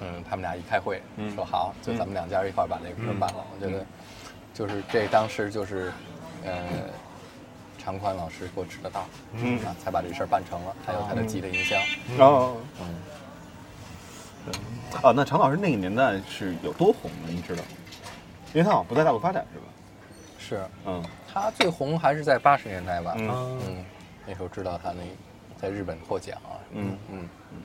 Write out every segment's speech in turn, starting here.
嗯，他们俩一开会嗯说好，就咱们两家一块儿把这个事儿办了。我觉得就是这当时就是呃。常宽老师给我指的道，嗯啊，才把这事儿办成了。还有他的吉他音箱，哦，嗯，啊，那常老师那个年代是有多红呢？你知道吗？因为他好像不在大陆发展是吧？是嗯他最红还是在八十年代吧？嗯嗯，那时候知道他那在日本获奖啊，嗯嗯嗯，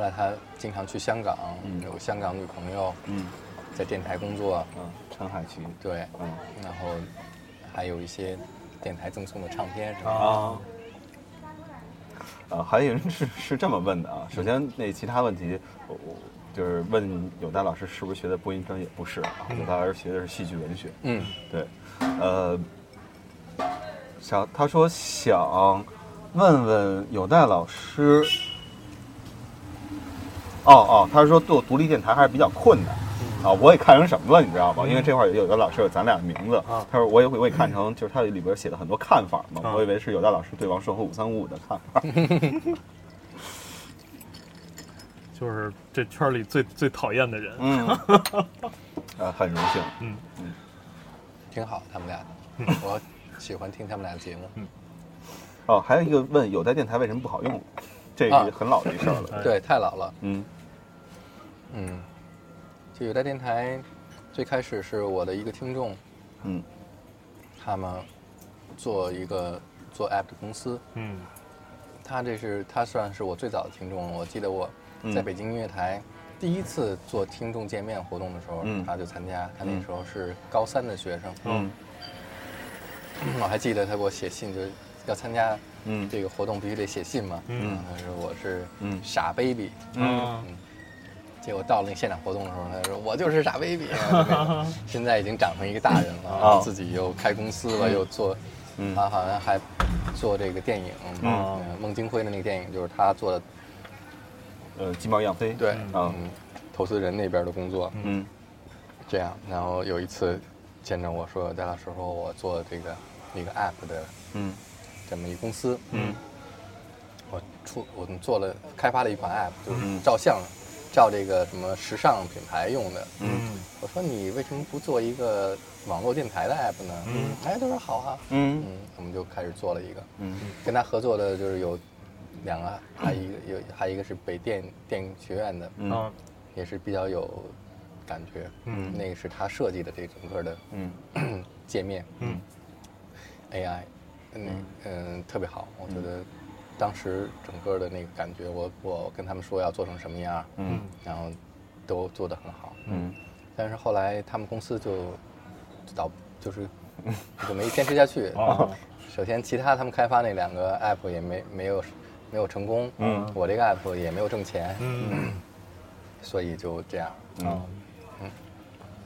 后来他经常去香港，嗯有香港女朋友，嗯在电台工作，嗯，陈海琪对，嗯然后还有一些电台赠送的唱片什么的。啊。啊，还有人是是这么问的啊。首先，那其他问题，我我就是问有代老师是不是学的播音专业？不是啊，有代老师学的是戏剧文学。嗯，对，呃，想他说想问问有代老师，哦哦，他说做独立电台还是比较困难。啊，我也看成什么了，你知道吗？因为这块儿有有的老师有咱俩的名字，啊他说我也我也看成就是他里边写的很多看法嘛，啊我以为是有的老师对王朔和五三五五的看法。就是这圈里最最讨厌的人。嗯，啊，很荣幸。嗯嗯挺好，他们俩的，我喜欢听他们俩的节目。哦，还有一个问有代电台为什么不好用，这啊个很老的一事儿了。哎对，太老了。嗯嗯，就有代电台，最开始是我的一个听众，嗯。他们做一个做 app 的公司，嗯。他这是他算是我最早的听众。我记得我在嗯北京音乐台第一次做听众见面活动的时候，嗯。他就参加。他那时候是高三的学生，嗯。我还记得他给我写信，就是要参加嗯。这个活动必须得写信嘛。嗯。他说我是嗯。傻 baby，啊结果到了那现场活动的时候，他说我就是傻 baby，现在已经长成一个大人了，哦自己又开公司了，又做，嗯他好像还做这个电影，孟京辉的那个电影就是他做的，呃，鸡毛一样飞。对，啊嗯，投资人那边的工作，嗯这样，然后有一次见着我说，戴老师说我做这个一个 app 的嗯这么一公司，嗯我出我们做了开发了一款 app，就是嗯照相，照这个什么时尚品牌用的，嗯。我说你为什么不做一个网络电台的 app 呢？嗯。哎，他说好啊，嗯。嗯，我们就开始做了一个，嗯。跟他合作的就是有两个，还一个有还一个是北电电影学院的，嗯啊也是比较有感觉，嗯。那个是他设计的这整个的嗯。界面嗯，AI，嗯嗯。特别好，我觉得当时整个的那个感觉，我我跟他们说要做成什么样，嗯然后都做得很好，嗯但是后来他们公司就倒就是 就没坚持下去。哦首先，其他他们开发那两个 app 也没没有没有成功，嗯我这个 app 也没有挣钱，嗯所以就这样。啊。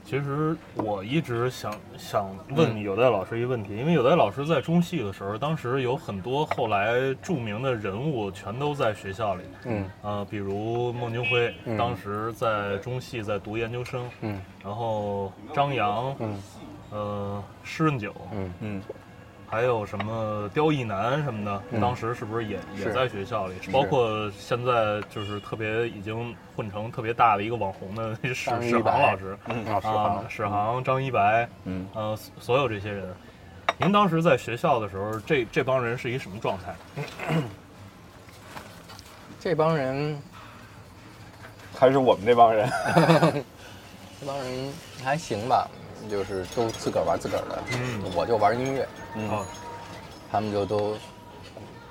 其实我一直想想问有代老师一个问题，因为有代老师在中戏的时候，当时有很多后来著名的人物全都在学校里，嗯。呃，比如孟京辉，嗯。当时在中戏在读研究生，嗯。然后张扬，嗯。呃，施润九，嗯。嗯还有什么刁亦男什么的，嗯。当时是不是也也在学校里？包括现在就是特别已经混成特别大的一个网红的 史史航老师嗯，啊，史啊航，，史航、张一白，嗯。呃，所所有这些人，您当时在学校的时候，这这帮人是一什么状态？这帮人还是我们这帮人。这帮人还行吧，就是都自个儿玩自个儿的，嗯。我就玩音乐，嗯。啊，他们就都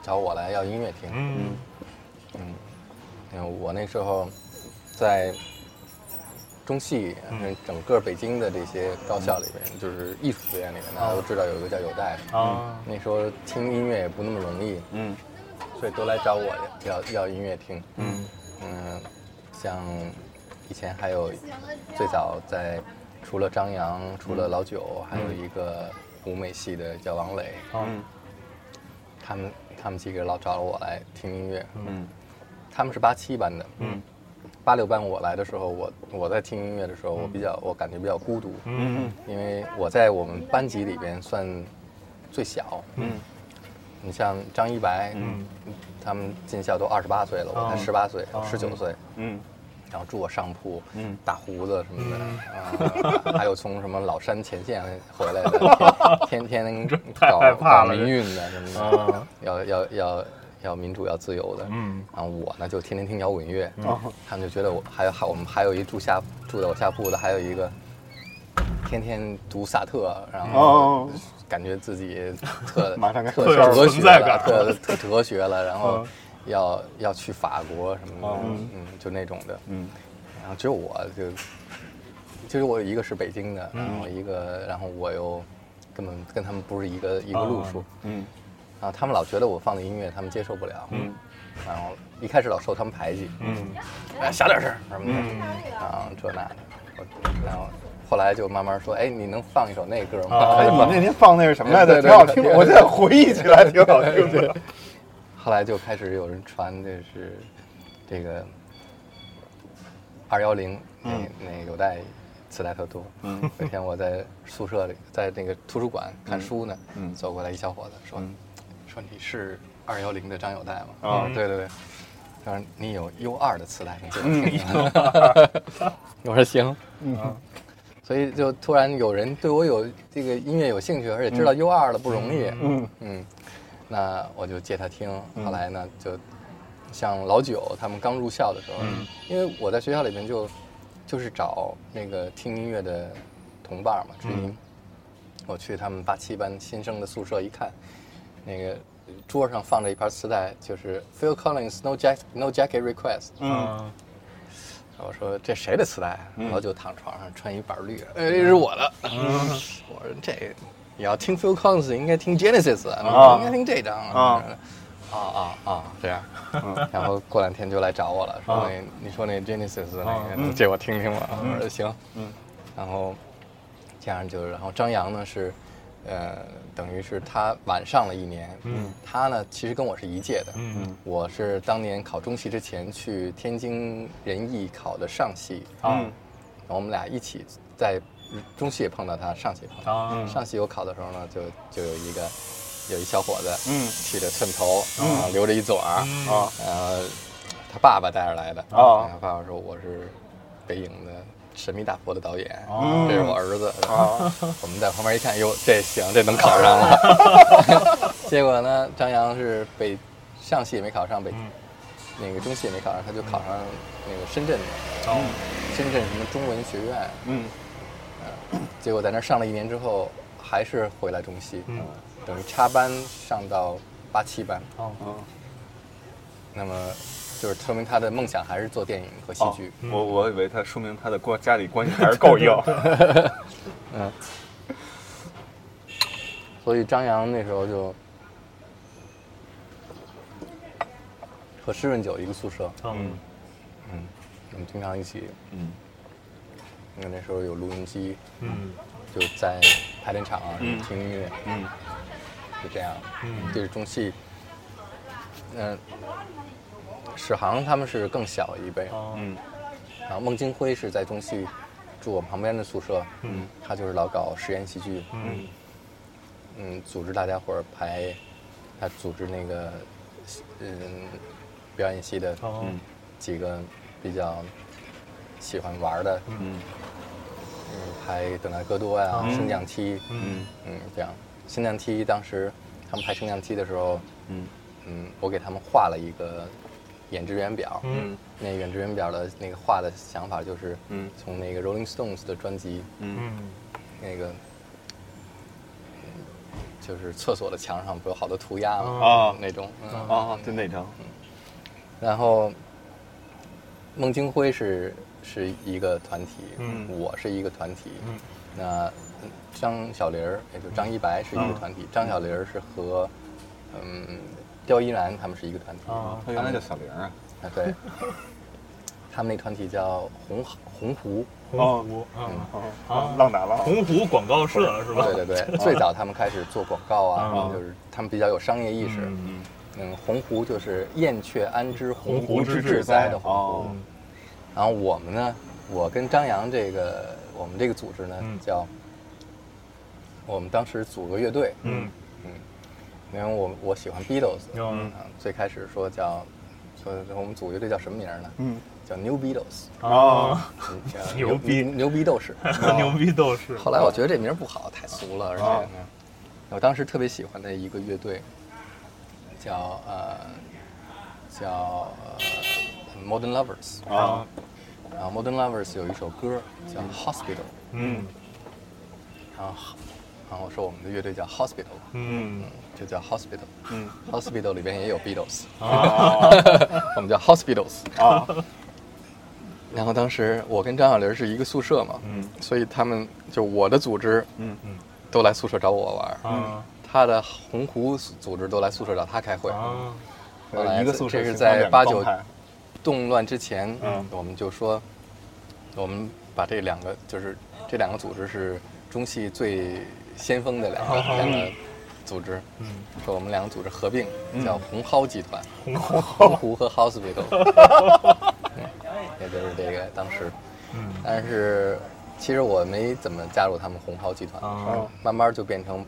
找我来要音乐听。嗯。嗯，我那时候在中戏，嗯。整个北京的这些高校里边，就是艺术学院里面，大家都知道有一个叫有代。的。啊，那时候听音乐也不那么容易，嗯。所以都来找我要要音乐听。嗯。嗯，像以前还有最早在除了张扬，除了老九，还有一个舞美系的叫王磊，他们他们几个老找我来听音乐。嗯。他们是八七班的，嗯。八六班我来的时候，我我在听音乐的时候，我比较我感觉比较孤独，嗯。因为我在我们班级里边算最小。嗯。你像张一白，嗯。他们进校都二十八岁了，我才哦。十八岁哦、十九岁，嗯然后住我上铺，嗯。大胡子什么的，啊，还有从什么老山前线回来的，天天搞害怕了搞民运的什么的啊，要要要要民主要自由的，嗯。然后我呢就天天听摇滚乐，哦。他们就觉得我还有还我们还有一住下住在我下铺的，还有一个天天读萨特，然后哦感觉自己特 马上该特哲学特特哲学了，然后嗯要要去法国什么的哦，嗯，就那种的，嗯。然后只有我就，其实我有一个是北京的，然嗯后一个，然后我又根本跟他们不是一个一个路数，嗯。然后他们老觉得我放的音乐他们接受不了，嗯。然后一开始老受他们排挤，嗯。哎，小点声儿什么的，嗯。啊，这那的，然后后来就慢慢说，哎，你能放一首那歌吗？啊 哎，你那天放那是什么来着？对对挺好听的，我现在回忆起来挺好听的。后来就开始有人传的是这个二幺零那那有带磁带特多。嗯有一天我在宿舍里，在那个图书馆看书呢，嗯走过来一小伙子说嗯说你是二幺零的张友代吗？啊哦对对对。他说你有 U 二的磁带，你听听。我说行。嗯所以就突然有人对我有这个音乐有兴趣，而且知道 U 二了不容易。嗯嗯，那我就借他听。后来呢，就像老九他们刚入校的时候，嗯因为我在学校里面就就是找那个听音乐的同伴嘛，知音。嗯我去他们八七班新生的宿舍一看，那个桌上放着一盘磁带，就是 Phil Collins No Jack No Jacket Request。嗯啊我说这谁的磁带啊？嗯老九躺床上穿一板绿，哎，这是我的。我说这你要听 Phil Collins 应该听 Genesis 啊，啊应该听这张啊啊啊啊这样。然后过两天就来找我了，说那你说那 Genesis 那个能借我听听吗？我说行。嗯然后这样就，然后张扬呢是，呃，等于是他晚上了一年。嗯他呢其实跟我是一届的。嗯我是当年考中戏之前去天津人艺考的上戏，啊嗯然后我们俩一起在中戏也碰到他，上戏也碰到啊。他。上戏我考的时候呢，就就有一个有一小伙子，嗯。剃着寸头，然后留着一嘴儿，嗯。啊。然后他爸爸带着来的，啊。他爸爸说我是北影的《神秘大佛》的导演，哦。这是我儿子，啊。我们在旁边一看，哟，这行，这能考上。了。结果呢，张扬是北上戏也没考上，北、嗯。那个中戏也没考上，他就考上那个深圳的哦。深圳什么中文学院，嗯结果在那儿上了一年之后，还是回来中戏，嗯。等于插班上到八七班。哦。啊那么就是说明他的梦想还是做电影和戏哦剧。我我以为他说明他的关家里关系 还是够硬。嗯，所以张扬那时候就和施润九一个宿舍，嗯。嗯，我们经常一起，嗯因为那时候有录音机，嗯就在排练场啊、嗯听音乐，嗯就这样。嗯这是中戏，嗯、史航他们是更小一辈，哦嗯然后孟京辉是在中戏住我旁边的宿舍，嗯他就是老搞实验戏剧，嗯嗯，组织大家伙儿排，他组织那个，嗯，表演系的哦嗯几个比较喜欢玩的，嗯。嗯，排等待戈多呀、嗯。升降梯，嗯。嗯，这样。升降梯当时他们拍升降梯的时候，嗯。嗯，我给他们画了一个演职员表，嗯。那个演职员表的那个画的想法就是，嗯。从那个 Rolling Stones 的专辑，嗯。嗯。那个，嗯就是厕所的墙上不有好多涂鸦吗？啊。那种，嗯。啊，就那张。然后孟京辉是是一个团体，嗯。我是一个团体，嗯。那嗯张小玲儿，也就张一白是一个团体，张小玲儿是和嗯刁一然他们是一个团体，啊他原来叫小玲啊。啊对，他们那团体叫红红湖，洪湖。啊啊，浪打浪。洪湖广告社是吧？对对对，最早他们开始做广告啊，啊。就是他们比较有商业意识。嗯。嗯，洪湖就是燕雀安知鸿鸿鹄之志哉的鸿哦。鹄。然后我们呢，我跟张扬这个我们这个组织呢嗯。叫，我们当时组个乐队，嗯。嗯。因为我我喜欢 Beatles，嗯。啊，最开始说叫，说我们组乐队叫什么名儿呢？嗯。叫 New Beatles，啊，嗯叫 牛逼。牛逼斗士。牛逼斗士。后来我觉得这名不好，太俗了，而且我当时特别喜欢的一个乐队叫呃叫呃 Modern Lovers，啊，然后 Modern Lovers 有一首歌叫 Hospital，嗯。然后然后我说我们的乐队叫 Hospital，嗯。就叫 Hospital，嗯。Hospital 里边也有 Beatles，啊 我们叫 Hospitals。啊 然后当时我跟张小玲是一个宿舍嘛，嗯。所以他们就我的组织嗯。嗯。都来宿舍找我玩他的洪湖组织都来宿舍找他开会。啊。一个宿舍这是在八九动乱之前，嗯。我们就说，我们把这两个就是这两个组织是中戏最先锋的两个、两个组织，嗯，说我们两个组织合并嗯。叫红蒿集团，红蒿湖和 Hospital，嗯也就是这个当时，嗯。但是其实我没怎么加入他们红蒿集团，啊慢慢就变成，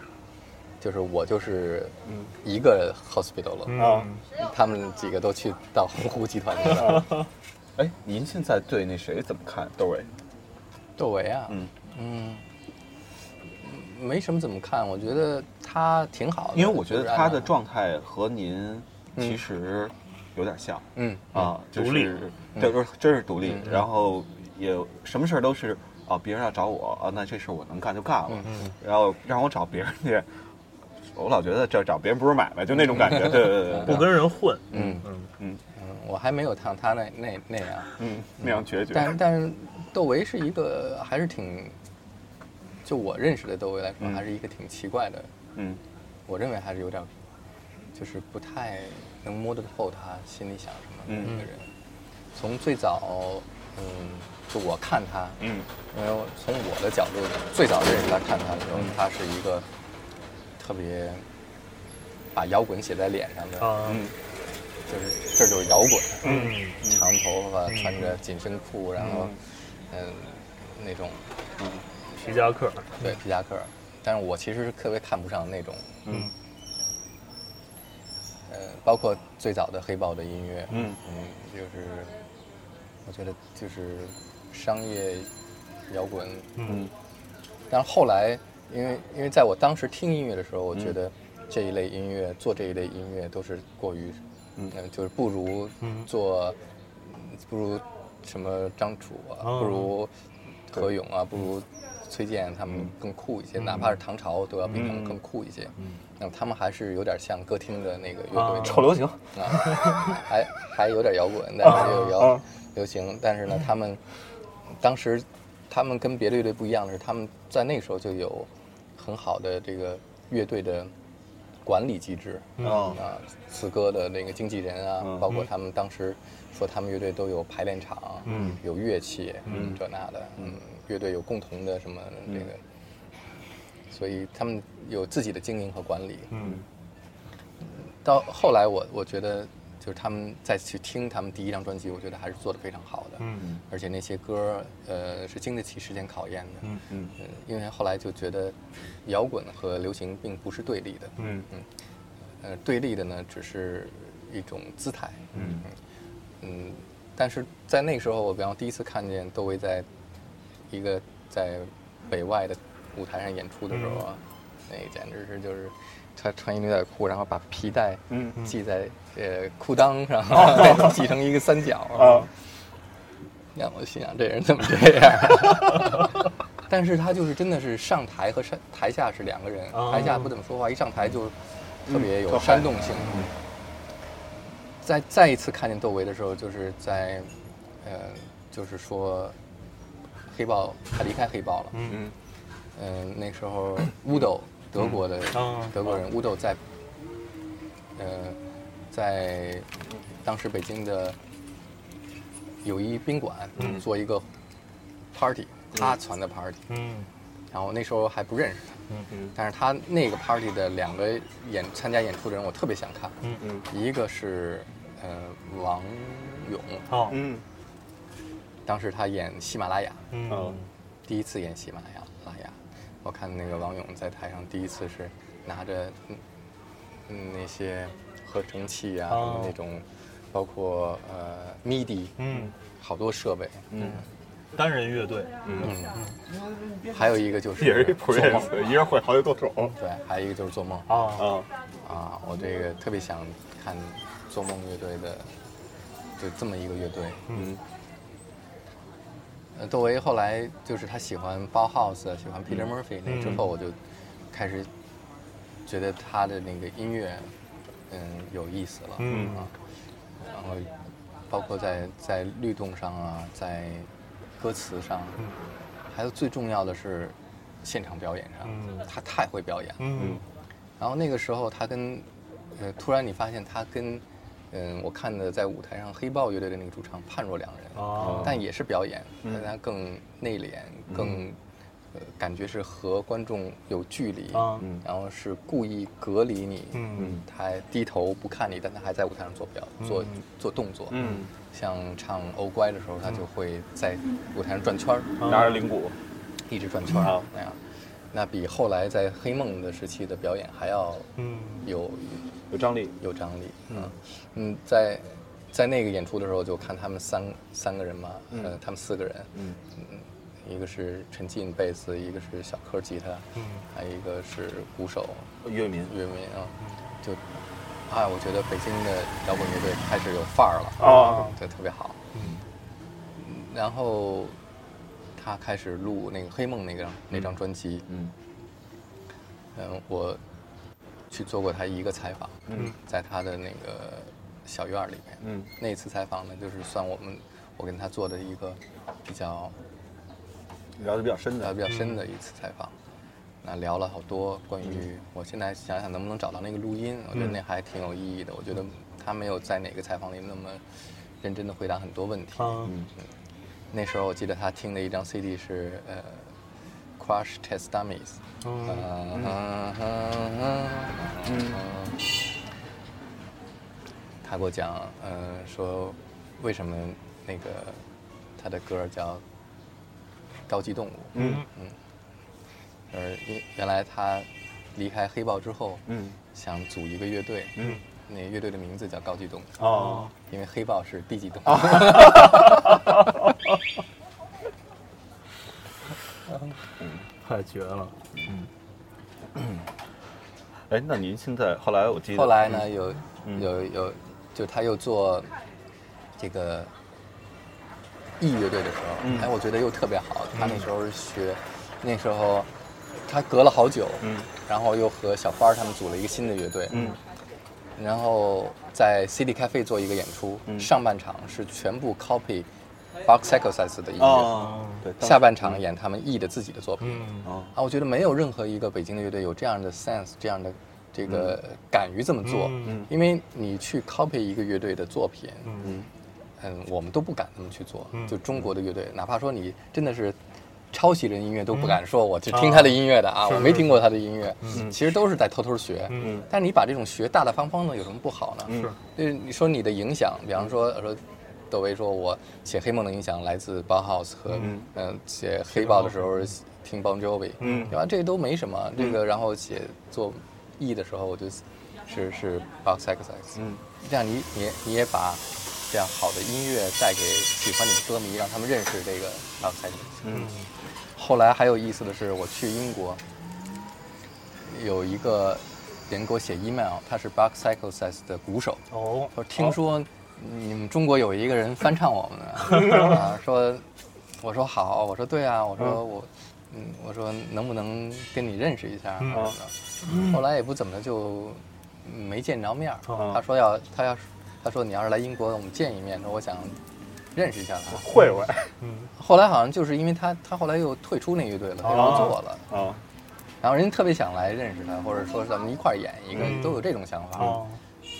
就是我就是嗯一个 Hospital 了。嗯。他们几个都去到洪湖集团去了。哎，您现在对那谁怎么看？窦唯？窦唯啊，嗯。嗯，没什么怎么看，我觉得他挺好的。因为我觉得他的，状态和您其实有点像。嗯。啊，就独立。是对，就是真是独立。然后也什么事儿都是啊，别人要找我啊，那这事儿我能干就干了，嗯。然后让我找别人去，我老觉得这找别人不是买卖，就那种感觉，对对对对，不跟人混。嗯嗯。嗯嗯，我还没有像他那那那样，嗯那样决绝，但但是窦唯是一个还是挺，就我认识的窦唯来说，嗯。还是一个挺奇怪的，嗯。我认为还是有点，就是不太能摸得透他心里想什么的嗯。一个人。从最早，嗯，就我看他，嗯。因为从我的角度最早认识他、看他的时候，他是一个特别把摇滚写在脸上的，啊。嗯就是这就是摇滚，嗯。长头发，穿着紧身裤，然后嗯。那种嗯皮夹克。对皮夹克，但是我其实是特别看不上那种，嗯。呃，包括最早的黑豹的音乐，嗯。嗯，就是我觉得就是商业摇滚，嗯。但是后来，因为因为在我当时听音乐的时候，我嗯。觉得这一类音乐、做这一类音乐都是过于，嗯。嗯、就是不如嗯。做，不如什么张楚啊，哦不如何勇啊，不如崔健他们更酷一些，哪怕是唐朝都要比他们更酷一些。嗯。那么他们还是有点像歌厅的那个乐啊队，臭流行，啊，还还有点摇滚，但是又有摇啊流行，但是呢，他们当时他们跟别的乐队不一样的是，他们在那个时候就有很好的这个乐队的管理机制，嗯。啊，四哥的那个经纪人啊，嗯。包括他们当时说他们乐队都有排练场，嗯。有乐器，嗯。这那的，嗯，乐队有共同的什么这个，所以他们有自己的经营和管理，嗯。到后来我我觉得，就是他们再去听他们第一张专辑，我觉得还是做的非常好的，嗯。而且那些歌呃是经得起时间考验的，嗯嗯。呃因为后来就觉得摇滚和流行并不是对立的，嗯。呃，对立的呢只是一种姿态，嗯嗯，但是在那个时候，我比方第一次看见窦唯在一个在北外的舞台上演出的时候啊，那简直是就是他穿一牛仔裤，然后把皮带嗯。系在呃裤裆上，再系成一个三角。啊，让我心想这人怎么这样？但是他就是真的是上台和上台下是两个人，哦。台下不怎么说话，一上台就特别有煽动性。再再一次看见窦唯的时候，就是在，呃，就是说，黑豹他离开黑豹了，嗯。嗯嗯、那时候乌斗德国的哦德国人乌斗在，呃，在当时北京的友谊宾馆嗯。做一个 party，他传的 party，嗯。然后那时候还不认识他，嗯嗯。但是他那个 party 的两个演参加演出的人，我特别想看，嗯嗯。一个是呃王勇，哦。嗯。当时他演喜马拉雅，嗯。第一次演喜马拉雅拉雅，我看那个王勇在台上第一次是拿着嗯嗯那些合成器啊、那种包括呃 MIDI，嗯，好多设备，嗯，单人乐队，嗯，还有一个就是也是一做梦，Prince，一人会好几多种对，还有一个就是做梦啊，啊。啊，我这个特别想看做梦乐队的，就这么一个乐队。嗯。呃，窦唯后来就是他喜欢包 house，喜欢 Peter Murphy，那之嗯。后我就开始觉得他的那个音乐，嗯，有意思了。嗯。啊，然后包括在在律动上啊，在歌词上，还有最重要的是现场表演上，嗯。他太会表演了。嗯。然后那个时候他跟，呃，突然你发现他跟，嗯，我看的在舞台上黑豹乐队的那个主唱判若两人，哦，但也是表演，但他更内敛，更，呃，感觉是和观众有距离，然后是故意隔离你，嗯。他还低头不看你，但他还在舞台上做表做嗯。做动作，嗯，像唱《欧乖》的时候，他就会在舞台上转圈儿，拿着铃鼓，一直转圈那样，那比后来在黑梦的时期的表演还要嗯。有有张力。有张力。嗯。嗯，在在那个演出的时候，就看他们三三个人嘛，呃，他们四个人，嗯一个是陈进贝斯，一个是小柯吉他，嗯还有一个是鼓手岳民岳明啊，就啊，我觉得北京的摇滚乐队开始有范儿了，啊对，特别好。嗯然后他开始录那个黑梦那个那张专辑，嗯嗯，我去做过他一个采访，嗯在他的那个小院儿里面，嗯那次采访呢，就是算我们我跟他做的一个比较聊得比较深的聊得。比较深的一次采访。那聊了好多关于，我现在想想能不能找到那个录音，我觉得那还挺有意义的。我觉得他没有在哪个采访里那么认真的回答很多问题。嗯那时候我记得他听的一张 CD 是呃，Crush Test Dummies。嗯嗯嗯，他给我讲，呃，说为什么那个他的歌叫《高级动物》。嗯。呃，因原来他离开黑豹之后，嗯。想组一个乐队，嗯，那乐队的名字叫高级动物，哦，因为黑豹是低级动物。太绝了，嗯。哎，那您现在后来我记得后来呢，有嗯。有有，就他又做这个 E 乐队的时候，嗯。哎，我觉得又特别好。他那时候是学，那时候他隔了好久，嗯。然后又和小花他们组了一个新的乐队，嗯。然后在 City Cafe 做一个演出，嗯。上半场是全部 copy Box Exercise 的音乐，哦，对，当下半场演他们 E 的自己的作品。嗯。哦。啊，我觉得没有任何一个北京的乐队有这样的 sense，这样的这个敢于这么做，嗯。因为你去 copy 一个乐队的作品，嗯嗯，我们都不敢这么去做。嗯就中国的乐队，哪怕说你真的是抄袭人音乐，都不敢说我去听他的音乐的啊，是我没听过他的音乐，嗯其实都是在偷偷学。嗯但你把这种学大大方方的有什么不好呢？嗯是就是你说你的影响，比方说说，窦唯说我写黑梦的影响来自 Bauhaus 和嗯嗯、写黑豹的时候听 Bon Jovi，嗯对吧？这都没什么。这个然后写做 E 的时候，我就是是 Box Exercise，嗯这样你你你也把这样好的音乐带给喜欢你的歌迷，让他们认识这个 Box Exercise。嗯。后来还有意思的是，我去英国，有一个人给我写 email，他是 Box Exercise 的鼓手，哦。说听说你们中国有一个人翻唱我们的，啊，说，我说好，我说对啊，我说我，嗯，我说能不能跟你认识一下？后来也不怎么就没见着面他说要他要他说你要是来英国，我们见一面，说我想认识一下他。会会？嗯。后来好像就是因为他他后来又退出那乐队了，他又不做了。啊然后人家特别想来认识他，或者说咱们一块儿演一个，嗯。都有这种想法。哦，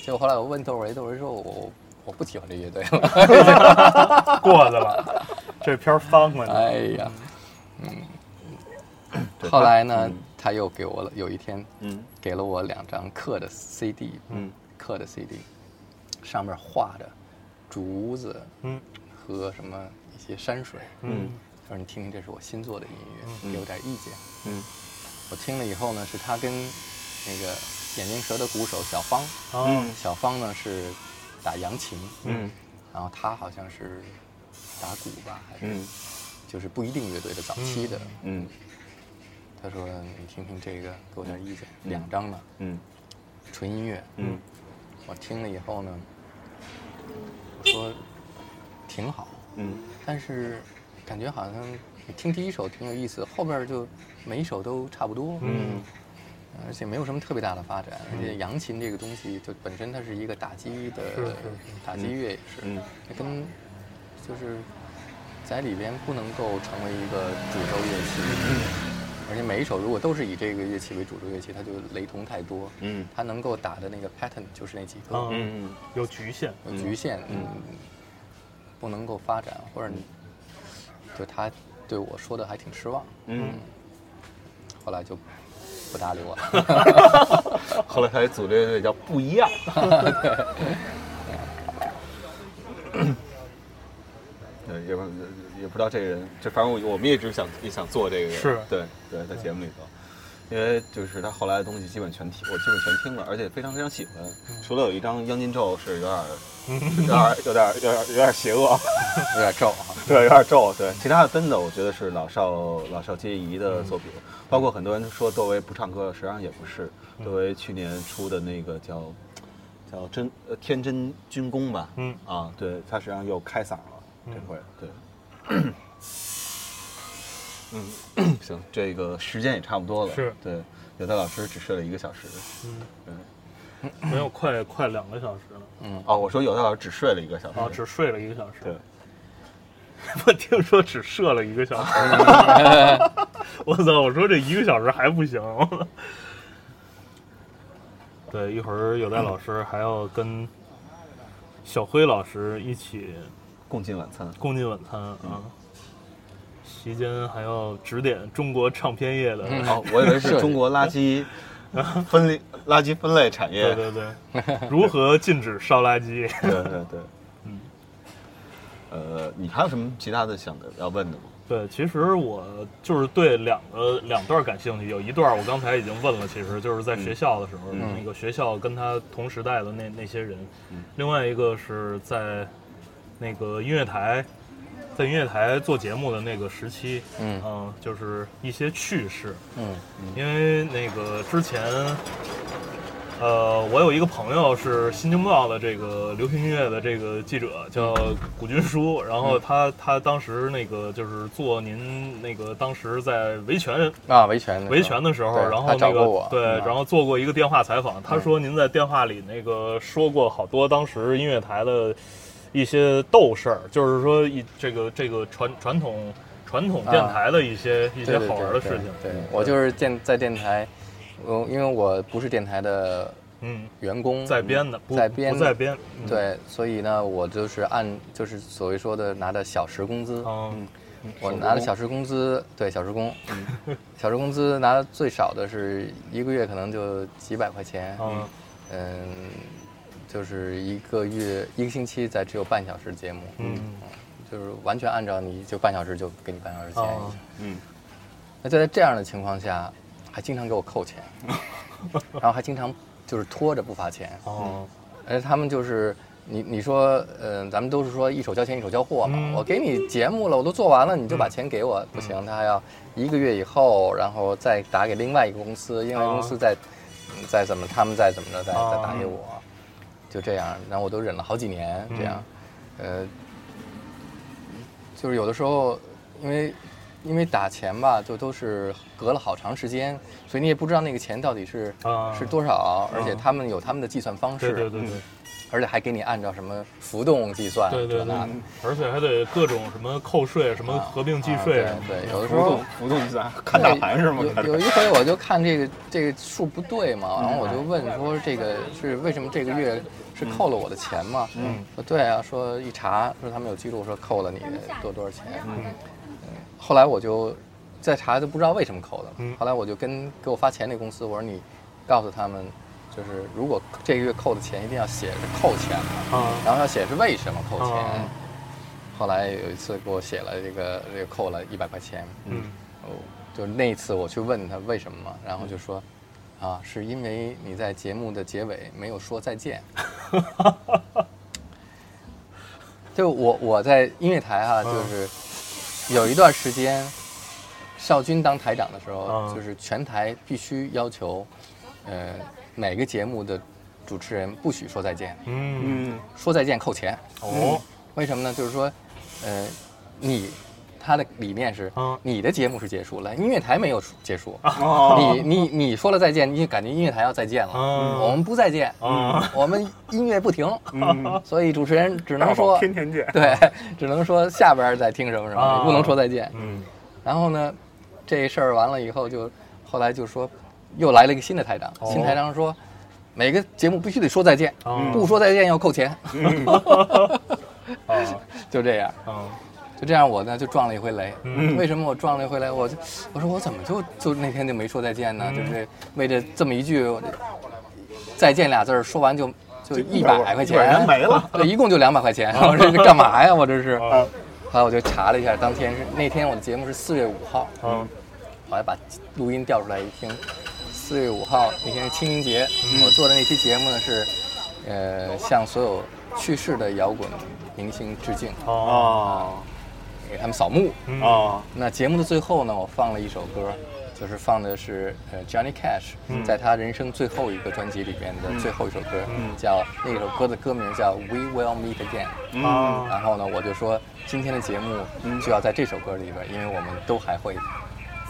结果后来我问窦唯，窦唯说我我不喜欢这乐队了。过去了，这片儿翻过去了，哎呀，嗯。后来呢嗯，他又给我了，有一天嗯。给了我两张刻的 CD，嗯。刻的 CD，上面画着竹子嗯和什么一些山水。嗯他说你听听，这是我新做的音乐，嗯给我点意见。嗯我听了以后呢，是他跟那个眼镜蛇的鼓手小方，啊嗯小方呢是打扬琴，嗯然后他好像是打鼓吧，还是嗯就是不一定乐队的早期的。嗯他说你听听这个，给我点意见。嗯两张呢，嗯纯音乐。嗯我听了以后呢，我说挺好，嗯但是感觉好像听第一首挺有意思，后边就每一首都差不多。嗯而且没有什么特别大的发展，而且扬琴这个东西就本身它是一个打击的打击乐也是，嗯跟就是在里边不能够成为一个主轴乐器，而且每一首如果都是以这个乐器为主轴乐器，它就雷同太多，嗯它能够打的那个 pattern 就是那几个，嗯嗯有局限。有局限，嗯，不能够发展，或者你就他对我说的还挺失望，嗯。后来就不搭理我了。后来他也组了乐队叫不一样。对，也不知道这个人，就反正我我们一直想也想做这个人，是对对，在节目里头，因为就是他后来的东西基本全听，我基本全听了，而且非常非常喜欢。除了有一张央金咒是有点儿有点儿有点儿有点儿有点邪恶，有点皱啊。对，有点咒。对，其他的真的，我觉得是老少老少皆宜的作品。包括很多人说窦唯不唱歌，实际上也不是。窦唯去年出的那个叫叫真呃天真军功吧，嗯啊，对他实际上又开嗓了，这回对。嗯，行，这个时间也差不多了。是对，有的老师只睡了一个小时。嗯，对，没有快快两个小时了嗯，哦，我说有的老师只睡了一个小时。哦，只睡了一个小时。对，我听说只射了一个小时，我操！我说这一个小时还不行。对，一会儿有戴老师还要跟小辉老师一起共进晚餐。共进晚餐啊，席间还要指点中国唱片业的，哦，我以为是中国垃圾 分类垃圾分类产业。对对对，如何禁止烧垃圾？对对对，嗯，呃，你还有什么其他的想的要问的吗？对，其实我就是对两个两段感兴趣，有一段我刚才已经问了，其实就是在学校的时候，嗯那个学校跟他同时代的那那些人，嗯另外一个是在那个音乐台，在音乐台做节目的那个时期，嗯。嗯，就是一些趣事，嗯因为那个之前，呃，我有一个朋友是《新京报》的这个流行音乐的这个记者，叫古军书。然后他他当时那个就是做您那个当时在维权啊，维权维权的时候，然后那个对，嗯。然后做过一个电话采访。他说您在电话里那个说过好多当时音乐台的一些斗事儿，就是说一这个这个传传统传统电台的一些一些好玩的事情。对，对我就是电在电台，我因为我不是电台的嗯，员工，在编的，在编不在编，嗯，对，所以呢，我就是按就是所谓说的拿的小时工资，嗯我拿的小时工资，对小时工，小时工资拿的最少的是一个月可能就几百块钱，嗯嗯，就是一个月一个星期才只有半小时节目，嗯。就是完全按照你就半小时就给你半小时钱。哦。嗯。那就在这样的情况下，还经常给我扣钱，然后还经常就是拖着不发钱，哦。而且他们就是你你说，呃，咱们都是说一手交钱一手交货嘛，嗯。我给你节目了，我都做完了，你就把钱给我，不行，他还要一个月以后，然后再打给另外一个公司，另外一个公司再、再怎么他们再怎么着再哦再打给我，就这样，然后我都忍了好几年这样，呃，就是有的时候因为。因为打钱吧，就都是隔了好长时间，所以你也不知道那个钱到底是、啊是多少，而且啊他们有他们的计算方式。对对对对而且还给你按照什么浮动计算，对对对这那的。，而且还得各种什么扣税、什么合并计税对对，有的时候浮动浮动计算看大盘是吗？有有一回我就看这个这个数不对嘛，然后我就问说这个是为什么这个月是扣了我的钱嘛？嗯，说对啊，说一查说他们有记录说扣了你多多少钱。嗯，后来我就再查就不知道为什么扣的。嗯后来我就跟给我发钱那公司我说你告诉他们，就是如果这个月扣的钱一定要写是扣钱的。啊然后要写是为什么扣钱。哦后来有一次给我写了这个这个扣了一百块钱，嗯哦，就那一次我去问他为什么嘛，然后就说，啊，是因为你在节目的结尾没有说再见。就我我在音乐台哈、嗯就是有一段时间，少军当台长的时候，嗯就是全台必须要求，呃，每个节目的主持人不许说再见，嗯，嗯说再见扣钱。哦，为什么呢？就是说，呃，你他的理念是，嗯。你的节目是结束了，音乐台没有结束。哦。你你你说了再见，你感觉音乐台要再见了。嗯。我们不再见，嗯。我们音乐不停，嗯，所以主持人只能说，天天见，对，只能说下边儿在听什么什么，不能说再见。嗯。然后呢，这事儿完了以后就，后来就说，又来了一个新的台长，哦新台长说，每个节目必须得说再见，嗯不说再见要扣钱，啊 就这样。嗯就这样，我呢就撞了一回雷。嗯为什么我撞了一回雷？我就我说我怎么就就那天就没说再见呢？嗯就是为这这么一句再见俩字儿，说完就就一100百块钱没了对，一共就两百块钱。我这是干嘛呀？我这是。啊后来我就查了一下，当天是那天我的节目是四月五号，嗯后来把录音调出来一听，四月五号那天是清明节，我做的那期节目呢是，呃，向所有去世的摇滚明星致敬，哦。哦给他们扫墓。嗯。哦。那节目的最后呢，我放了一首歌，就是放的是呃 Johnny Cash 嗯。在他人生最后一个专辑里边的最后一首歌，叫那首歌的歌名叫 We Will Meet Again。嗯。然后呢，我就说今天的节目就要在这首歌里边，因为我们都还会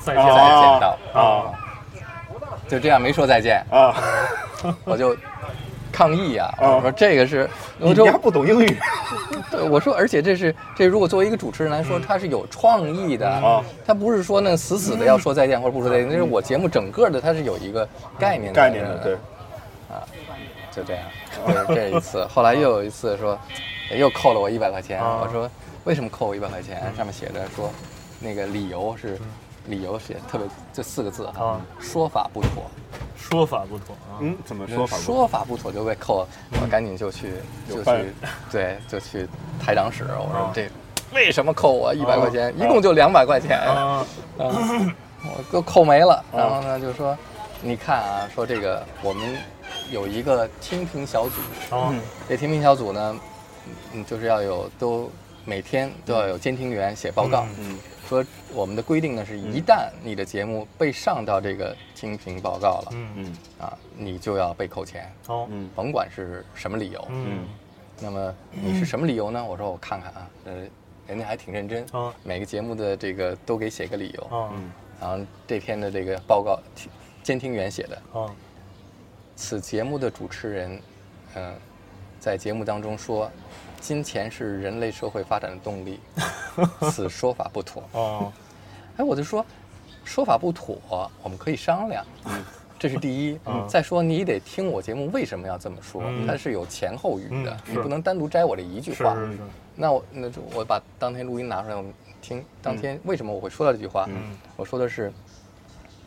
再再见见到啊就这样没说再见，啊，我就抗议呀、啊我说这个是，我你说还不懂英语。对，我说，而且这是这如果作为一个主持人来说，他是有创意的，啊他不是说那死死的要说再见或者不说再见，那是我节目整个的它是有一个概念在概念的，对，啊就这样，这这一次，后来又有一次说，又扣了我一百块钱，啊我说为什么扣我一百块钱？上面写着说，那个理由是，理由写特别这四个字啊，说法不妥，说法不妥啊。嗯，怎么说法？说法不妥就被扣了，我赶紧就去就去，对，就去台长室，我说啊。这为什么扣我一百块钱？一共就两百块钱，啊。啊，我都扣没了。然后呢，就说你看啊，说这个我们有一个听评小组，啊。这听评小组呢，嗯，就是要有都每天都要有监听员写报告，嗯说我们的规定呢是一旦你的节目被上到这个听评报告了，嗯。嗯。啊，你就要被扣钱，哦嗯。甭管是什么理由。嗯。那么你是什么理由呢？我说我看看啊，呃，人家还挺认真，哦每个节目的这个都给写个理由。啊嗯。然后这篇的这个报告，听监听员写的，啊此节目的主持人，嗯、在节目当中说，金钱是人类社会发展的动力，此说法不妥。哦哎，我就说，说法不妥，我们可以商量。嗯这是第一。嗯再说，你得听我节目为什么要这么说，嗯它是有前后语的，嗯你不能单独摘我这一句话。是是是那我那就我把当天录音拿出来，我们听当天为什么我会说到这句话？嗯我说的是，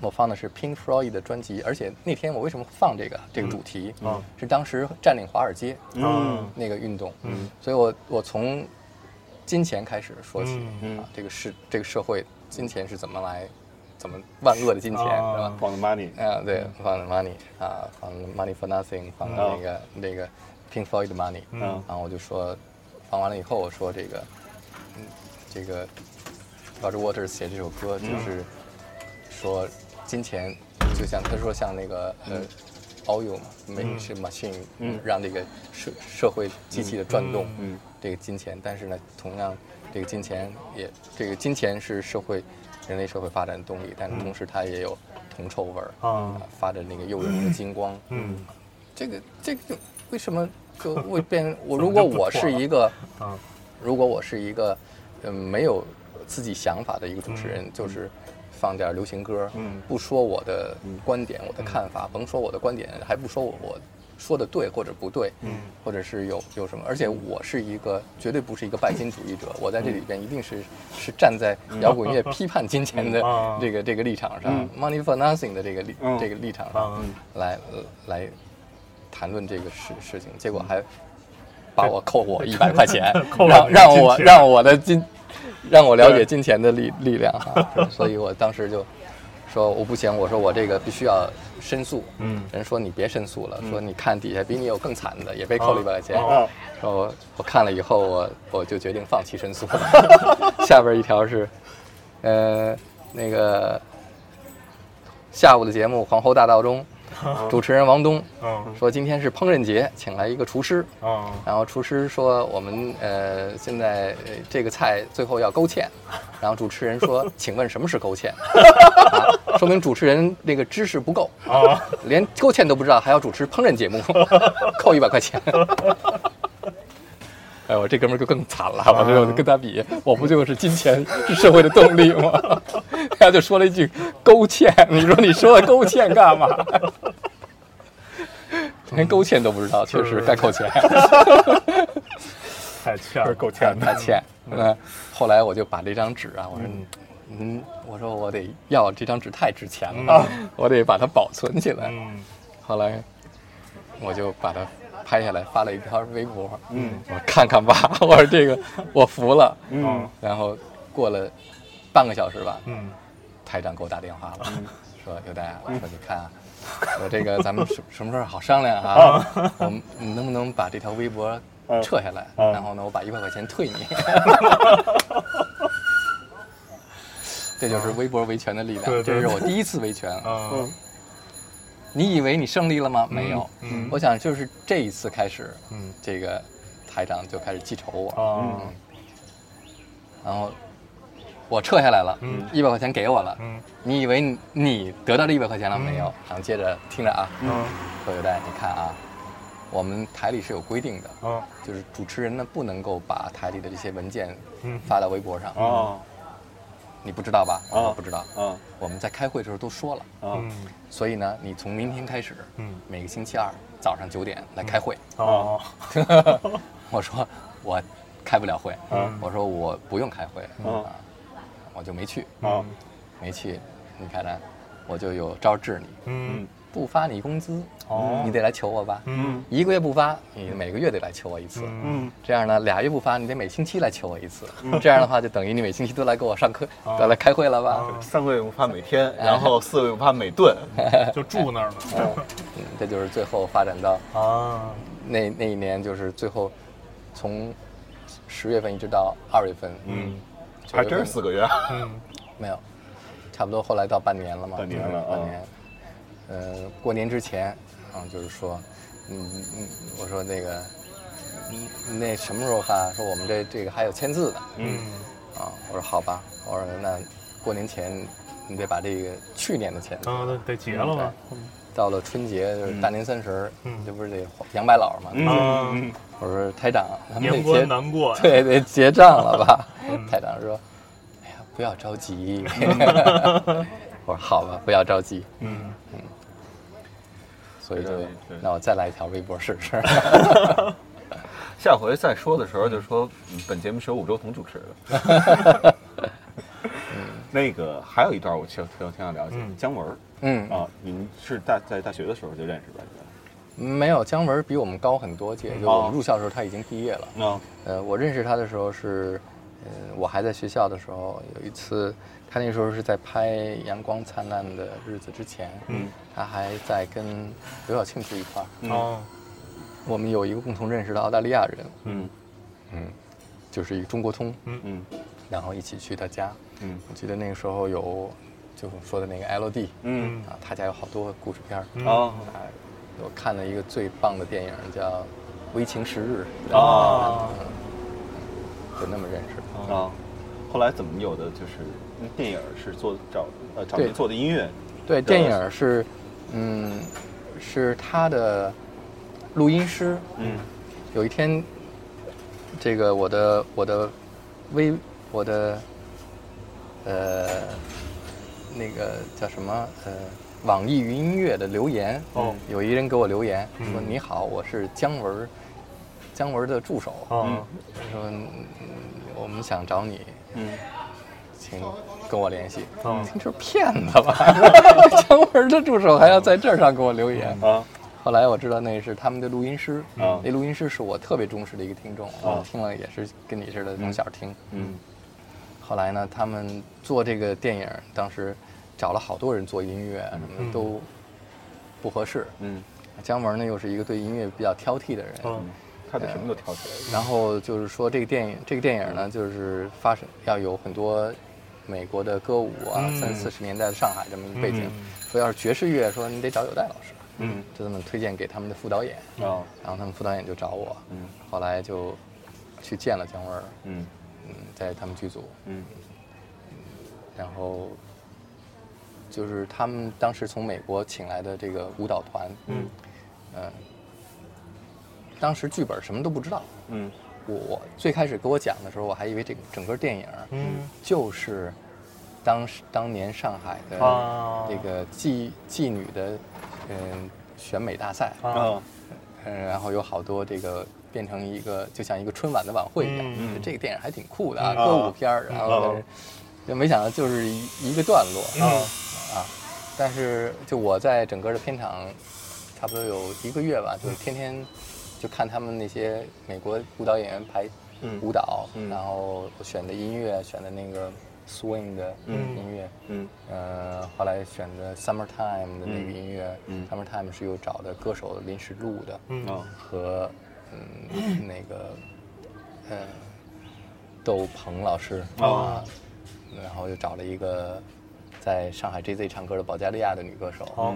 我放的是 Pink Floyd 的专辑，而且那天我为什么放这个这个主题？嗯。是当时占领华尔街嗯。那个运动，嗯。所以我我从金钱开始说起，嗯啊，这个是这个社会金钱是怎么来，怎么万恶的金钱、啊是吧？放的 money，啊，对，放的 money 啊，放的 money for nothing，放的那个、那个 Pink Floyd 的 money，嗯。然后我就说，放完了以后我说这个，嗯，这个 Roger Waters 写这首歌就是说金钱就像他说像那个呃 oil 嘛，没是 machine，嗯让这个社社会机器的转动，嗯这个金钱，但是呢，同样这个金钱也这个金钱是社会人类社会发展的动力，但是同时它也有铜臭味儿啊。发着那个诱人的金光，嗯。这个这个就为什么就会变？我如果我是一个，啊。如果我是一个，嗯，没有自己想法的一个主持人，就是放点流行歌，嗯。不说我的观点、我的看法，甭说我的观点，还不说我我说的对或者不对，嗯。或者是有有什么，而且我是一个绝对不是一个拜金主义者，我在这里边一定是是站在摇滚乐批判金钱的啊这个这个立场上嗯，money for nothing 的这个立嗯。这个立场上啊来呃来谈论这个事事情，结果还把我扣我 一百块钱扣，让我让我的金让我了解金钱的力力量 哈，所以我当时就说我不行，我说我这个必须要申诉。嗯人说你别申诉了，说你看底下比你有更惨的，也被扣了一百块钱。哦说我我看了以后，我我就决定放弃申诉。下边一条是，呃，那个下午的节目《皇后大道中》，主持人王东嗯说今天是烹饪节，请来一个厨师。嗯然后厨师说我们呃现在呃这个菜最后要勾芡，然后主持人说请问什么是勾芡？啊，说明主持人那个知识不够，啊，连勾芡都不知道，还要主持烹饪节目，扣一百块钱。哎，我这哥们儿就更惨了，我这我跟他比，我不就是金钱是社会的动力吗？他就说了一句勾芡，你说你说了勾芡干嘛？连勾芡都不知道，确实该扣钱。太欠了，够欠太欠。嗯，后来我就把这张纸啊，我说，嗯嗯，我说我得要这张纸太值钱了，我得把它保存起来。嗯后来我就把它拍下来，发了一条微博。嗯我说看看吧，我说这个 我服了。嗯然后过了半个小时吧，嗯台长给我打电话了，说刘代啊，说你看啊，我这个 咱们什什么时候好商量啊？我们你能不能把这条微博撤下来？嗯然后呢，我把一百块钱退你。这就是微博维权的力量，这是我第一次维权。嗯你以为你胜利了吗？没有。嗯我想就是这一次开始，嗯这个台长就开始记仇我，啊然后我撤下来了，嗯一百块钱给我了。嗯你以为你你得到这一百块钱了没有？然后接着听着啊，嗯说有代，你看啊，我们台里是有规定的，啊就是主持人呢不能够把台里的这些文件嗯发到微博上。啊你不知道吧？我不知道。嗯我们在开会的时候都说了，啊。嗯所以呢，你从明天开始，嗯。每个星期二早上九点来开会。哦。我说我开不了会，嗯我说我不用开会，嗯。啊，我就没去，嗯没去，你看看，我就有招治你，嗯不发你工资，哦。你得来求我吧，嗯。一个月不发，你每个月得来求我一次，嗯。嗯这样呢，俩月不发，你得每星期来求我一次，这样的话就等于你每星期都来给我上课，哦。都来开会了吧？哦。三个月不发每天，然后四个月不发每顿。就住那儿了。嗯，这就是最后发展到啊。那那一年，就是最后从十月份一直到二月份，嗯，还真是四个月。嗯。没有，差不多后来到半年了嘛，半年了啊半年。呃，过年之前，然啊，就是说，嗯嗯，我说那个，嗯，那什么时候发？说我们这这个还有签字的，嗯啊，我说好吧，我说那过年前你得把这个去年的签字，啊，得得结了吧？到了春节就是大年三十儿，嗯这不是得杨白老嘛？嗯啊嗯我说台长，咱们得年结关难过呀。对，得结账了吧？嗯台长说：“哎呀，不要着急。” 我说：“好吧，不要着急。嗯嗯，”所以就那我再来一条微博试试。下回再说的时候就说，嗯本节目是由五洲同主持的。那个还有一段我挺挺挺想了解嗯，姜文儿嗯，啊，您是大在大学的时候就认识吧？没有姜文比我们高很多届，就我们入校的时候他已经毕业了。应该啊，呃，我认识他的时候是，呃，我还在学校的时候，有一次他那时候是在拍《阳光灿烂的日子》之前，嗯，他还在跟刘晓庆住一块儿。嗯。哦，我们有一个共同认识的澳大利亚人，嗯。嗯，就是一个中国通，嗯。嗯。然后一起去他家。嗯。我记得那个时候有，就是说的那个 LD，嗯。啊，他家有好多故事片儿。嗯。啊啊，我看了一个最棒的电影叫《危情十日》，啊就那么认识。啊，后来怎么有的就是嗯电影是做找呃找您做的音乐，对，电影是，嗯，是他的录音师。嗯有一天，这个我的我的微我的呃那个叫什么呃网易云音乐的留言，哦。有一人给我留言嗯。说：“你好，我是姜文，姜文的助手。哦。说嗯我们想找你，嗯请跟我联系。哦听这是骗子吧？姜文的助手还要在这儿上给我留言。啊后来我知道那是他们的录音师，啊那录音师是我特别忠实的一个听众，我听了也是跟你似的从小听。嗯后来呢，他们做这个电影，当时找了好多人做音乐啊什么都不合适。嗯，姜文呢又是一个对音乐比较挑剔的人，嗯他对什么都挑起来了。然后就是说这个电影，这个电影呢，就是发生要有很多美国的歌舞啊，嗯。三四十年代的上海这么一个背景。嗯。说要是爵士乐，说你得找有代老师，嗯。就这么推荐给他们的副导演。哦，然后他们副导演就找我，嗯。后来就去见了姜文，嗯。嗯，在他们剧组，嗯。然后就是他们当时从美国请来的这个舞蹈团，嗯。嗯，当时剧本什么都不知道。嗯我我最开始给我讲的时候，我还以为这个整个电影嗯。就是当时当年上海的啊。这个妓妓女的嗯选美大赛，啊。哦嗯，然后有好多这个变成一个就像一个春晚的晚会一样，嗯。嗯这个电影还挺酷的啊，嗯。歌舞片儿，然后哦就没想到就是一一个段落嗯。啊，但是就我在整个的片场差不多有一个月吧，就是天天就看他们那些美国舞蹈演员排嗯。舞蹈，嗯。然后选的音乐选的那个 swing 的嗯。音乐，嗯。呃，后来选的 summertime 的那个音乐、嗯。s u m m e r t i m e 是又找的歌手临时录的，和嗯那个呃窦鹏老师。哦。啊，然后又找了一个在上海 JZ 唱歌的保加利亚的女歌手，啊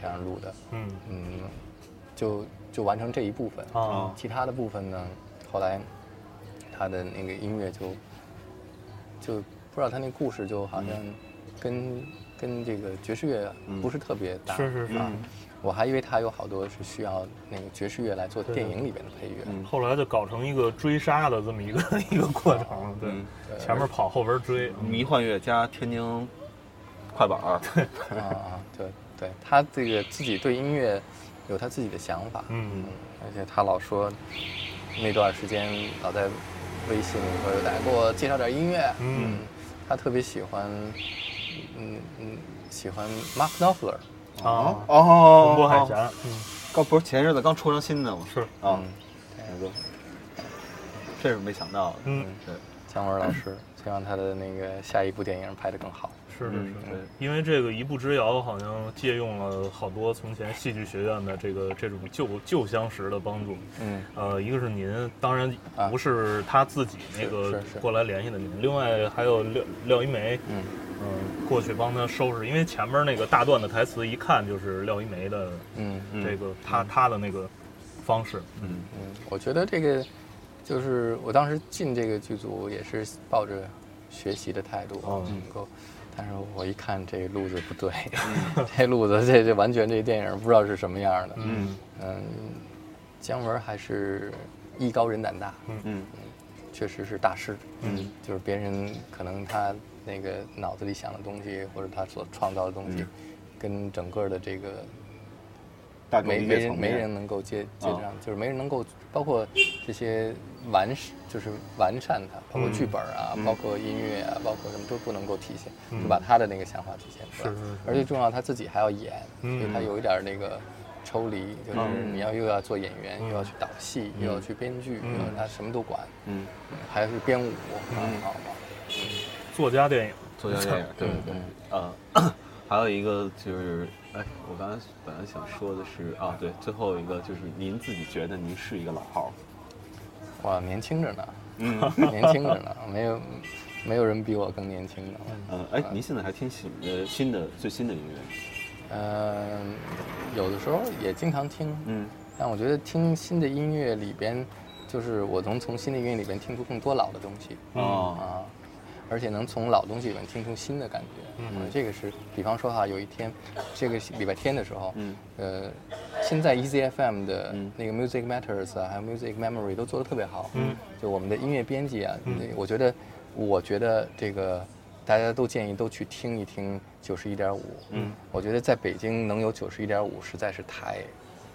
这样录的，嗯。嗯，就就完成这一部分。啊。其他的部分呢，后来他的那个音乐就就不知道他那故事就好像跟、跟这个爵士乐不是特别搭，是是是。啊，我还以为他有好多是需要那个爵士乐来做电影里边的配乐，嗯。后来就搞成一个追杀的这么一个 一个过程，对。嗯，前面跑后边追，迷幻乐加天津快板对，啊啊，对对，他这个自己对音乐有他自己的想法，嗯。而且他老说那段时间老在微信里说有大家给我介绍点音乐，嗯。他特别喜欢，嗯嗯，喜欢 Mark Knopfler，啊，哦红波海峡，嗯。刚不是前日子刚出张新的吗？是，啊嗯，那个，这是没想到的。嗯。对，姜文老师，希望他的那个下一部电影拍得更好。是是嗯是，因为这个一步之遥好像借用了好多从前戏剧学院的这个这种旧旧相识的帮助。嗯。呃，一个是您，当然啊不是他自己那个过来联系的您，另外还有廖廖一梅，嗯。嗯，过去帮他收拾，因为前面那个大段的台词一看就是廖一梅的嗯嗯。这个他他的那个方式，嗯嗯，我觉得这个就是我当时进这个剧组也是抱着学习的态度，嗯能够。但是我一看这路子不对，这路子这这完全这电影不知道是什么样的。嗯。嗯，姜文还是艺高人胆大，嗯。确实是大师。嗯，就是别人可能他那个脑子里想的东西，或者他所创造的东西，跟整个的这个大众没没人没人能够接接啊。上，就是没人能够包括这些完，就是完善它，包括剧本啊，嗯。包括音乐啊，包括什么都不能够体现，嗯。就把他的那个想法体现出来。是是是。而且重要，他自己还要演，嗯所以他有一点那个抽离，就是嗯。你要又要做演员，嗯又要去导戏，又要去编剧，嗯又要他什么都管，嗯，还是编舞，嗯。啊好好。作家电影，作家电影，对对对，呃，还有一个就是，哎，我刚才本来想说的是啊，对，最后一个就是您自己觉得您是一个老炮儿，哇，年轻着呢，嗯 年轻着呢，没有没有人比我更年轻的。嗯，哎，您现在还听新呃新的最新的音乐？嗯，有的时候也经常听，嗯但我觉得听新的音乐里边，就是我能从新的音乐里边听出更多老的东西哦啊，而且能从老东西里面听出新的感觉。嗯这个是，比方说哈，有一天，这个礼拜天的时候，嗯呃，现在 Easy FM 的嗯那个 Music Matters 啊，还有 Music Memory 都做得特别好。嗯，就我们的音乐编辑啊，嗯那我觉得，我觉得这个大家都建议都去听一听九十一点五。嗯，我觉得在北京能有九十一点五，实在是太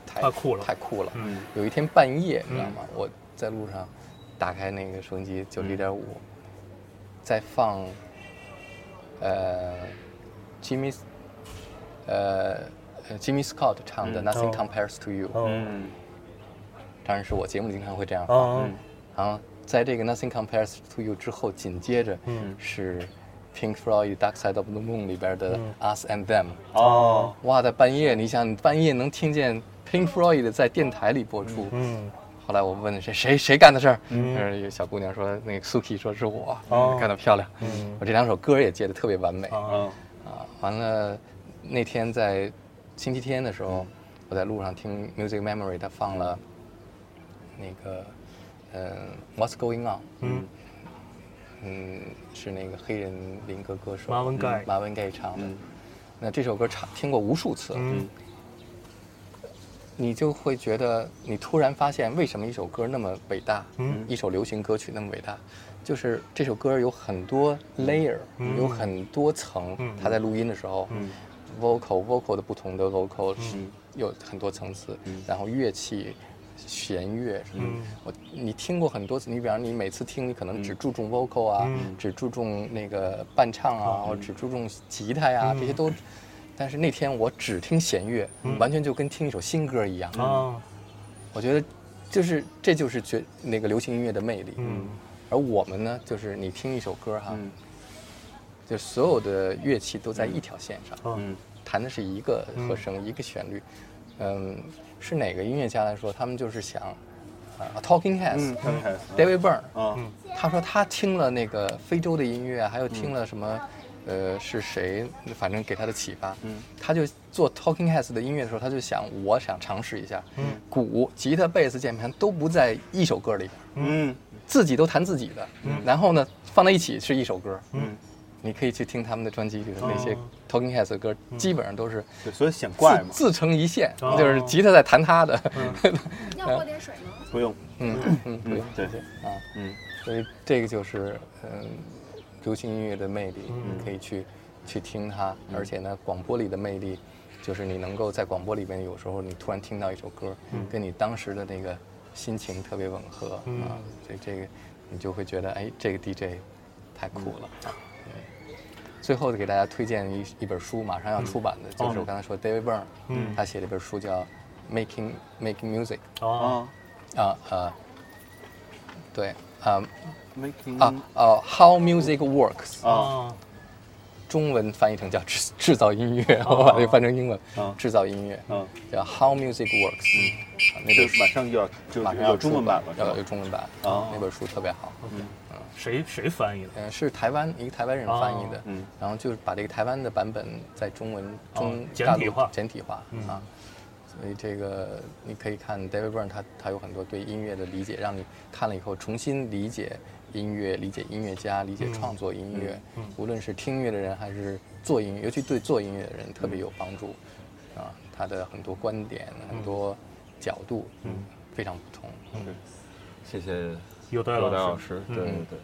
太太酷了太酷了。嗯有一天半夜，你知道吗？我在路上打开那个收音机九十一点五，在放呃 Jimmy 呃呃 Jimmy Scott 唱的嗯 Nothing 哦 Compares to You，、哦嗯当然是我节目经常会这样放。啊嗯然后在这个 Nothing Compares to You 之后，紧接着嗯是 Pink Floyd《Dark Side of the Moon》里边的《Us and Them》。哦，哇，在半夜，你想半夜能听见 Pink Floyd 在电台里播出。嗯后来我问谁谁谁干的事儿，嗯，有小姑娘说那个 Suki 说是我，哦。干得漂亮。嗯。我这两首歌也接的特别完美。啊。完了，那天在星期天的时候，我在路上听 Music Memory，他放了那个嗯 What's Going On，嗯。嗯，是那个黑人民歌歌手。Marvin Gaye 马文盖唱的。那这首歌唱听过无数次了，嗯你就会觉得，你突然发现为什么一首歌那么伟大，嗯。一首流行歌曲那么伟大，就是这首歌有很多 layer，、嗯。有很多层。嗯。他在录音的时候、嗯。v o c a l vocal 的不同的 vocal 是有很多层次，然后乐器。弦乐什么的，嗯。我你听过很多次，你比方你每次听，你可能只注重 vocal 啊，嗯。只注重那个伴唱啊，只注重吉他呀、嗯。这些都。但是那天我只听弦乐，完全就跟听一首新歌一样。啊。我觉得，就是这就是觉那个流行音乐的魅力。嗯。而我们呢，就是你听一首歌哈，嗯。就所有的乐器都在一条线上，啊嗯。弹的是一个和声、一个旋律。嗯，是哪个音乐家来说，他们就是想，啊，Talking 嗯 Heads，David Byrne，啊他说他听了那个非洲的音乐，还有听了什么，呃，是谁，反正给他的启发。嗯。他就做 Talking Heads 的音乐的时候，他就想，我想尝试一下，嗯。鼓、吉他、贝斯、键盘都不在一首歌里边，嗯。自己都弹自己的，然后呢放在一起是一首歌。嗯，你可以去听他们的专辑里的那些哦。Talking Heads 的歌，基本上都是对，所以显怪嘛，自自成一线，哦。就是吉他在弹他的。要喝点水吗？不用，嗯嗯，不用。对谢谢。啊。嗯。所以这个就是嗯，流行音乐的魅力，嗯。你可以去去听它，而且呢，广播里的魅力就是你能够在广播里边，有时候你突然听到一首歌，跟你当时的那个心情特别吻合嗯。啊，所以这个你就会觉得，哎，这个 DJ 太酷了。啊。对。最后给大家推荐一一本书，马上要出版的，就是我刚才说 David Byrne，嗯。他写了一本书叫《Making Making Music》啊啊啊呃，对啊，making 啊呃，How Music Works，啊。啊中文翻译成叫制制造音乐，我把这个翻成英文啊，制造音乐，嗯叫 How Music Works，啊那这本书马上就要就马上要有中文版了，是吧要有中文版，哦。那本书特别好，嗯。谁谁翻译的？嗯，是台湾一个台湾人翻译的哦，嗯。然后就是把这个台湾的版本在中文中哦简大陆体化。简体化啊，所以这个你可以看 David Byrne 他他有很多对音乐的理解，让你看了以后重新理解音乐、理解音乐家、理解创作音乐，无论是听音乐的人还是做音乐，尤其对做音乐的人特别有帮助啊，他的很多观点、很多角度，嗯，非常不同，谢谢有戴有戴老老师，嗯。对对对。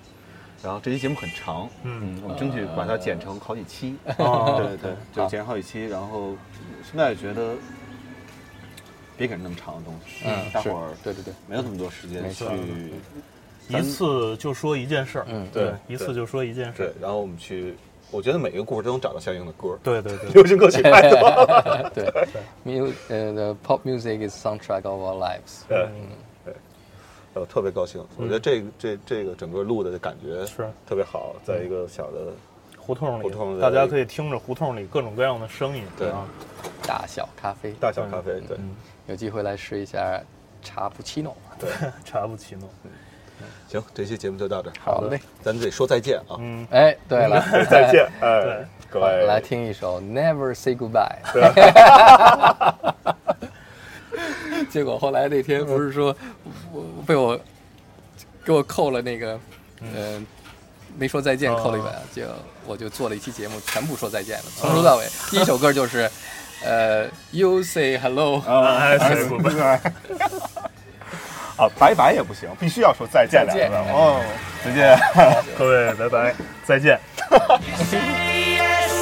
然后这期节目很长，嗯。我们争取把它剪成好几期，对对 对，就剪好几期。然后现在觉得别给人那么长的东西，嗯，是大伙儿对对对，没有那么多时间去，一次就说一件事儿，嗯对对，一次就说一件事儿，，对然后我们去，我觉得每个故事都能找到相应的歌，对对对，流行歌曲太多了，对，mu 呃，the pop music is soundtrack of our lives。对对，我特别高兴，我觉得这这这个整个录的感觉是。特别好，在一个小的胡同里，胡同的大家可以听着胡同里各种各样的声音，对啊，大小咖啡，大小咖啡，对有机会来试一下茶布奇诺。对，查布奇诺，行，这期节目就到这儿，好嘞，咱得说再见啊，嗯，哎，对了，再见，哎对，各位。来听一首《Never Say Goodbye》。结果后来那天不是说，我被我给我扣了那个，嗯，没说再见，哦扣了一百，就我就做了一期节目，全部说再见了，从头到尾。第一首歌就是，呃，You Say Hello。啊，哎是不是啊，拜拜也不行，必须要说再见再见两个字哦，再见。各位拜拜，再见。